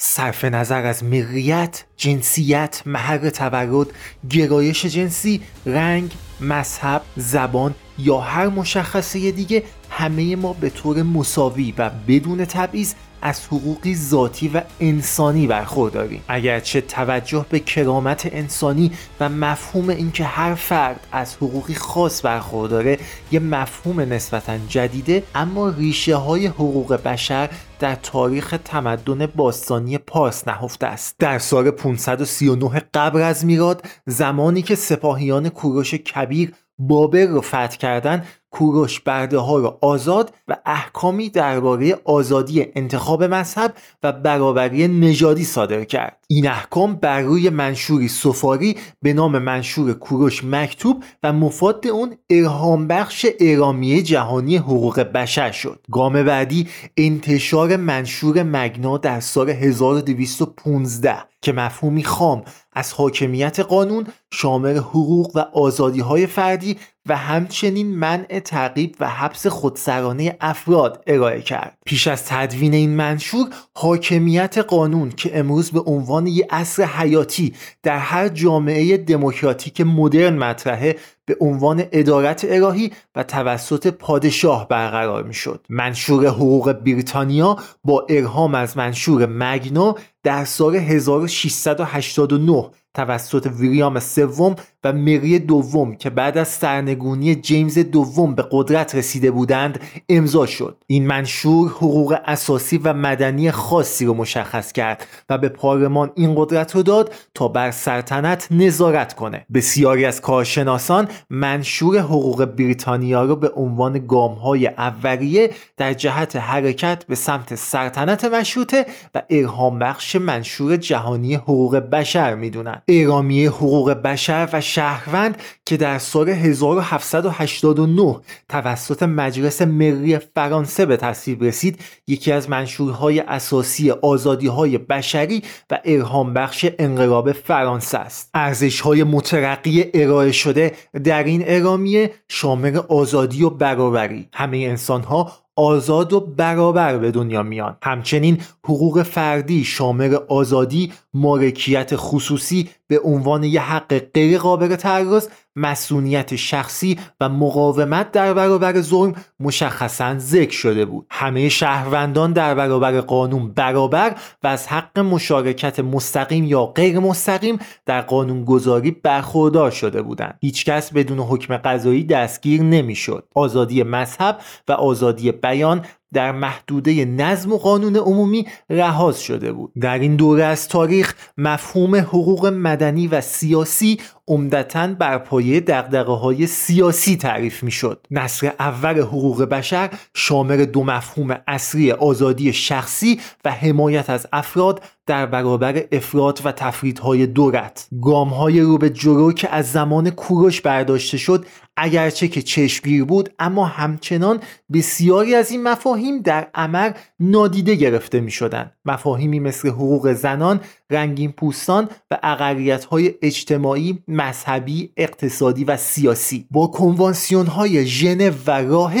صرف نظر از ملیت، جنسیت، محل تولد، گرایش جنسی، رنگ، مذهب، زبان یا هر مشخصه دیگه همه ما به طور مساوی و بدون تبعیض از حقوقی ذاتی و انسانی برخورداریم. اگرچه توجه به کرامت انسانی و مفهوم اینکه هر فرد از حقوقی خاص برخورداره یه مفهوم نسبتا جدیده اما ریشه های حقوق بشر در تاریخ تمدن باستانی پارس نهفته است. در سال 539 قبل از میلاد زمانی که سپاهیان کوروش کبیر بابل رو فتح کردن کوروش برده ها را آزاد و احکامی درباره آزادی انتخاب مذهب و برابری نژادی صادر کرد. این احکام بر روی منشوری سفاری به نام منشور کوروش مکتوب و مفاد اون ارهام بخش ارامیه جهانی حقوق بشر شد. گام بعدی انتشار منشور مگنا در سال 1215 که مفهومی خام از حاکمیت قانون شامل حقوق و آزادی های فردی و همچنین منع تعقیب و حبس خودسرانه افراد ارائه کرد پیش از تدوین این منشور حاکمیت قانون که امروز به عنوان یک اصر حیاتی در هر جامعه دموکراتیک مدرن مطرحه به عنوان ادارت الهی و توسط پادشاه برقرار می شد. منشور حقوق بریتانیا با ارهام از منشور مگنا در سال 1689 توسط ویلیام سوم و مری دوم که بعد از سرنگونی جیمز دوم به قدرت رسیده بودند امضا شد. این منشور حقوق اساسی و مدنی خاصی رو مشخص کرد و به پارلمان این قدرت رو داد تا بر سلطنت نظارت کنه. بسیاری از کارشناسان منشور حقوق بریتانیا رو به عنوان های اولیه در جهت حرکت به سمت سلطنت مشروطه و ارهام بخش منشور جهانی حقوق بشر می‌دونن ارامیه حقوق بشر و شهروند که در سال 1789 توسط مجلس ملی فرانسه به تصویب رسید یکی از منشورهای اساسی آزادی های بشری و ارهام بخش انقلاب فرانسه است. ارزش های مترقی ارائه شده در این ارامیه شامل آزادی و برابری. همه انسان ها آزاد و برابر به دنیا میان. همچنین حقوق فردی شامل آزادی مالکیت خصوصی به عنوان یک حق غیر قابل تعرض مسئولیت شخصی و مقاومت در برابر ظلم مشخصا ذکر شده بود. همه شهروندان در برابر قانون برابر و از حق مشارکت مستقیم یا غیر مستقیم در قانون گذاری برخوردار شده بودند. هیچکس بدون حکم قضایی دستگیر نمی‌شد. آزادی مذهب و آزادی بیان در محدوده نظم و قانون عمومی رهاز شده بود در این دوره از تاریخ مفهوم حقوق مدنی و سیاسی عمدتا بر پایه دقدقه های سیاسی تعریف می شد. نصر اول حقوق بشر شامل دو مفهوم اصلی آزادی شخصی و حمایت از افراد در برابر افراد و تفریدهای دولت گام های رو به جلو که از زمان کوروش برداشته شد اگرچه که چشمگیر بود اما همچنان بسیاری از این مفاهیم در عمل نادیده گرفته می شدن. مفاهیمی مثل حقوق زنان، رنگین پوستان و اقلیت های اجتماعی، مذهبی، اقتصادی و سیاسی با کنوانسیون های ژنو و راه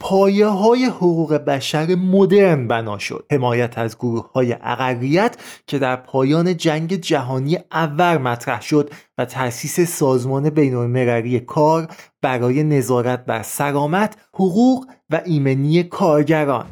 پایه های حقوق بشر مدرن بنا شد. حمایت از گروه های اقلیت که در پایان جنگ جهانی اول مطرح شد و تأسیس سازمان بین کار برای نظارت بر سلامت حقوق و ایمنی کارگران.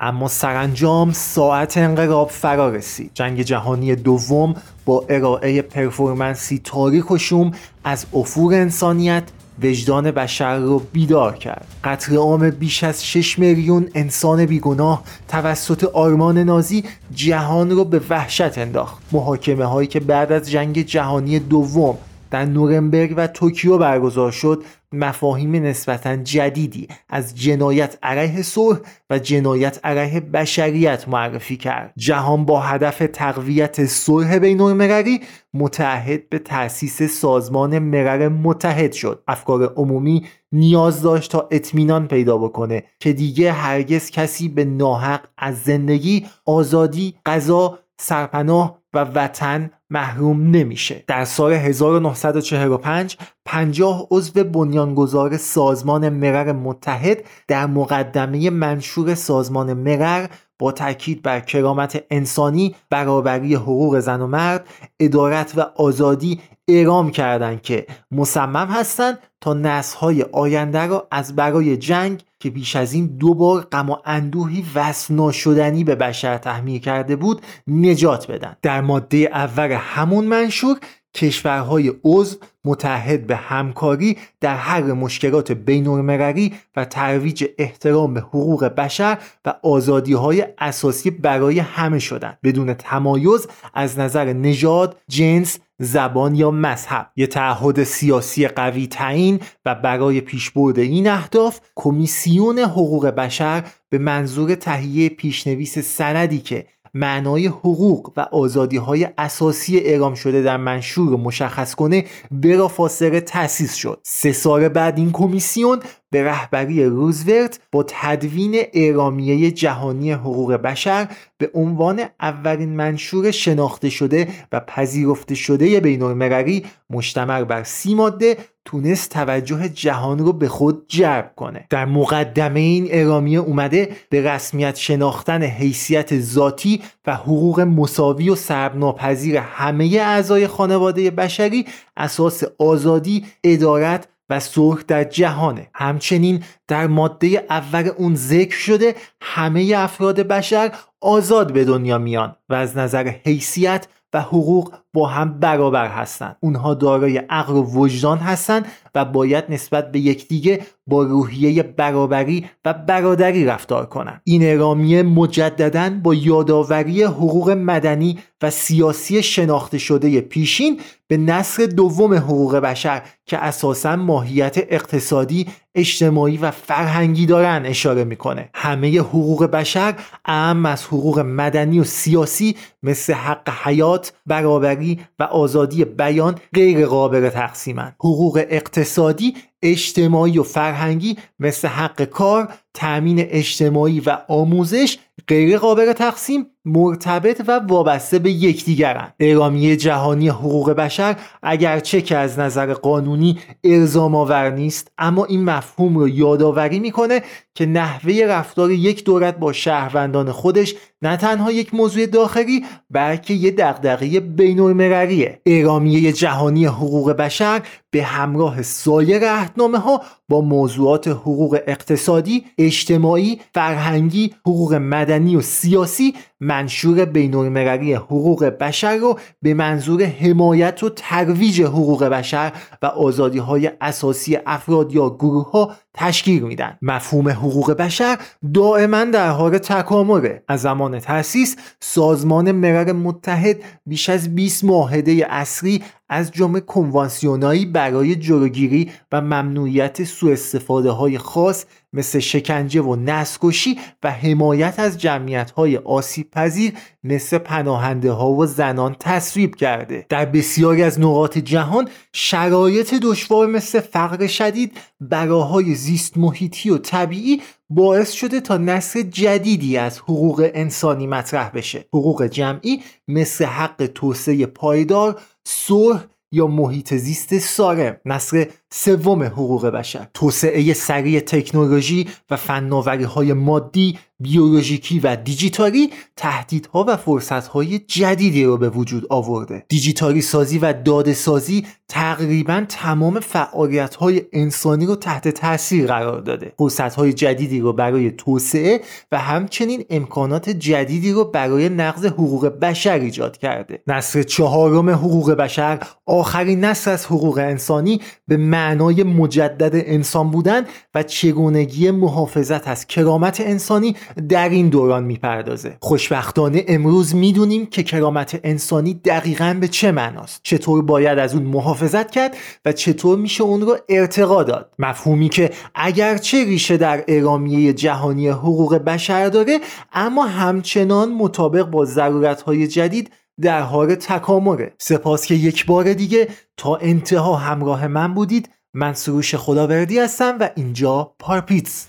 اما سرانجام ساعت انقلاب فرا رسید. جنگ جهانی دوم با ارائه پرفورمنسی تاریک و شوم از افور انسانیت وجدان بشر رو بیدار کرد. قتل عام بیش از 6 میلیون انسان بیگناه توسط آرمان نازی جهان رو به وحشت انداخت. محاکمه هایی که بعد از جنگ جهانی دوم در نورنبرگ و توکیو برگزار شد مفاهیم نسبتا جدیدی از جنایت علیه صلح و جنایت علیه بشریت معرفی کرد. جهان با هدف تقویت صلح بین المللی متحد به تأسیس سازمان ملل متحد شد. افکار عمومی نیاز داشت تا اطمینان پیدا بکنه که دیگه هرگز کسی به ناحق از زندگی آزادی غذا سرپناه و وطن محروم نمیشه. در سال 1945 50 عضو بنیانگذار سازمان ملل متحد در مقدمه منشور سازمان ملل با تاکید بر کرامت انسانی، برابری حقوق زن و مرد، ادارت و آزادی اعلام کردند که مصمم هستند تا نسل‌های آینده را از برای جنگ که بیش از این دو بار غم و اندوهی وصل ناشدنی به بشر تحمیل کرده بود نجات بدن. در ماده اول همون منشور کشورهای عضو متحد به همکاری در حل مشکلات بین و ترویج احترام به حقوق بشر و آزادی های اساسی برای همه شدند. بدون تمایز از نظر نژاد، جنس، زبان یا مذهب. یه تعهد سیاسی قوی تعیین و برای پیشبرد این اهداف کمیسیون حقوق بشر به منظور تهیه پیشنویس سندی که معنای حقوق و آزادی های اساسی اعلام شده در منشور رو مشخص کنه فاصله تأسیس شد. سه سال بعد این کمیسیون به رهبری روزولت با تدوین اعلامیه جهانی حقوق بشر به عنوان اولین منشور شناخته شده و پذیرفته شده بین المللی مشتمل بر سی ماده تونست توجه جهان رو به خود جلب کنه. در مقدمه این اعلامیه اومده به رسمیت شناختن حیثیت ذاتی و حقوق مساوی و سربناپذیر همه اعضای خانواده بشری اساس آزادی ادارت و صلح در جهانه. همچنین در ماده اول اون ذکر شده همه افراد بشر آزاد به دنیا میان و از نظر حیثیت و حقوق با هم برابر هستند اونها دارای عقل و وجدان هستند و باید نسبت به یکدیگه با روحیه برابری و برادری رفتار کنند این اعلامیه مجددا با یادآوری حقوق مدنی و سیاسی شناخته شده پیشین به نصر دوم حقوق بشر که اساسا ماهیت اقتصادی اجتماعی و فرهنگی دارن اشاره می‌کنه. همه حقوق بشر اهم از حقوق مدنی و سیاسی مثل حق حیات برابری و آزادی بیان غیر قابل تقسیمن حقوق اقتصادی اجتماعی و فرهنگی مثل حق کار، تأمین اجتماعی و آموزش غیر قابل تقسیم مرتبط و وابسته به یکدیگرند اعلامیه جهانی حقوق بشر اگرچه که از نظر قانونی ارزام آور نیست اما این مفهوم رو یادآوری می‌کنه که نحوه رفتار یک دولت با شهروندان خودش نه تنها یک موضوع داخلی بلکه یه دغدغه بین‌المللیه. اعلامیه جهانی حقوق بشر به همراه سایر عهدنامه ها با موضوعات حقوق اقتصادی، اجتماعی، فرهنگی، حقوق مدنی و سیاسی منشور بین‌المللی حقوق بشر رو به منظور حمایت و ترویج حقوق بشر و آزادی های اساسی افراد یا گروه ها تشکیل میدن. مفهوم حقوق بشر دائما در حال تکامله. از زمان تأسیس سازمان ملل متحد بیش از 20 معاهده اصلی از جمله کنوانسیونایی برای جلوگیری و ممنوعیت سوء استفاده های خاص مثل شکنجه و نسکشی و حمایت از جمعیت های آسیب پذیر مثل پناهنده ها و زنان تصویب کرده. در بسیاری از نقاط جهان شرایط دشوار مثل فقر شدید براهای زیست محیطی و طبیعی باعث شده تا نسل جدیدی از حقوق انسانی مطرح بشه. حقوق جمعی مثل حق توسعه پایدار صلح یا محیط زیست سالم. نصر سوم حقوق بشر. توسعه سریع تکنولوژی و فناوری های مادی بیولوژیکی و دیجیتالی تهدیدها و فرصتهای جدیدی رو به وجود آورده. دیجیتالی سازی و داده سازی تقریبا تمام فعالیت های انسانی رو تحت تاثیر قرار داده. فرصت های جدیدی رو برای توسعه و همچنین امکانات جدیدی رو برای نقض حقوق بشر ایجاد کرده. نصر چهارم حقوق بشر آخرین نصر از حقوق انسانی به معنای مجدد انسان بودن و چگونگی محافظت از کرامت انسانی در این دوران می‌پردازه. خوشبختانه امروز می‌دونیم که کرامت انسانی دقیقا به چه معناست. چطور باید از اون محافظت کرد و چطور میشه اون رو ارتقا داد. مفهومی که اگرچه ریشه در اعلامیه جهانی حقوق بشر داره اما همچنان مطابق با ضرورت های جدید در حال تکامره سپاس که یک بار دیگه تا انتها همراه من بودید. من سروش خداوردی هستم و اینجا پارپیتس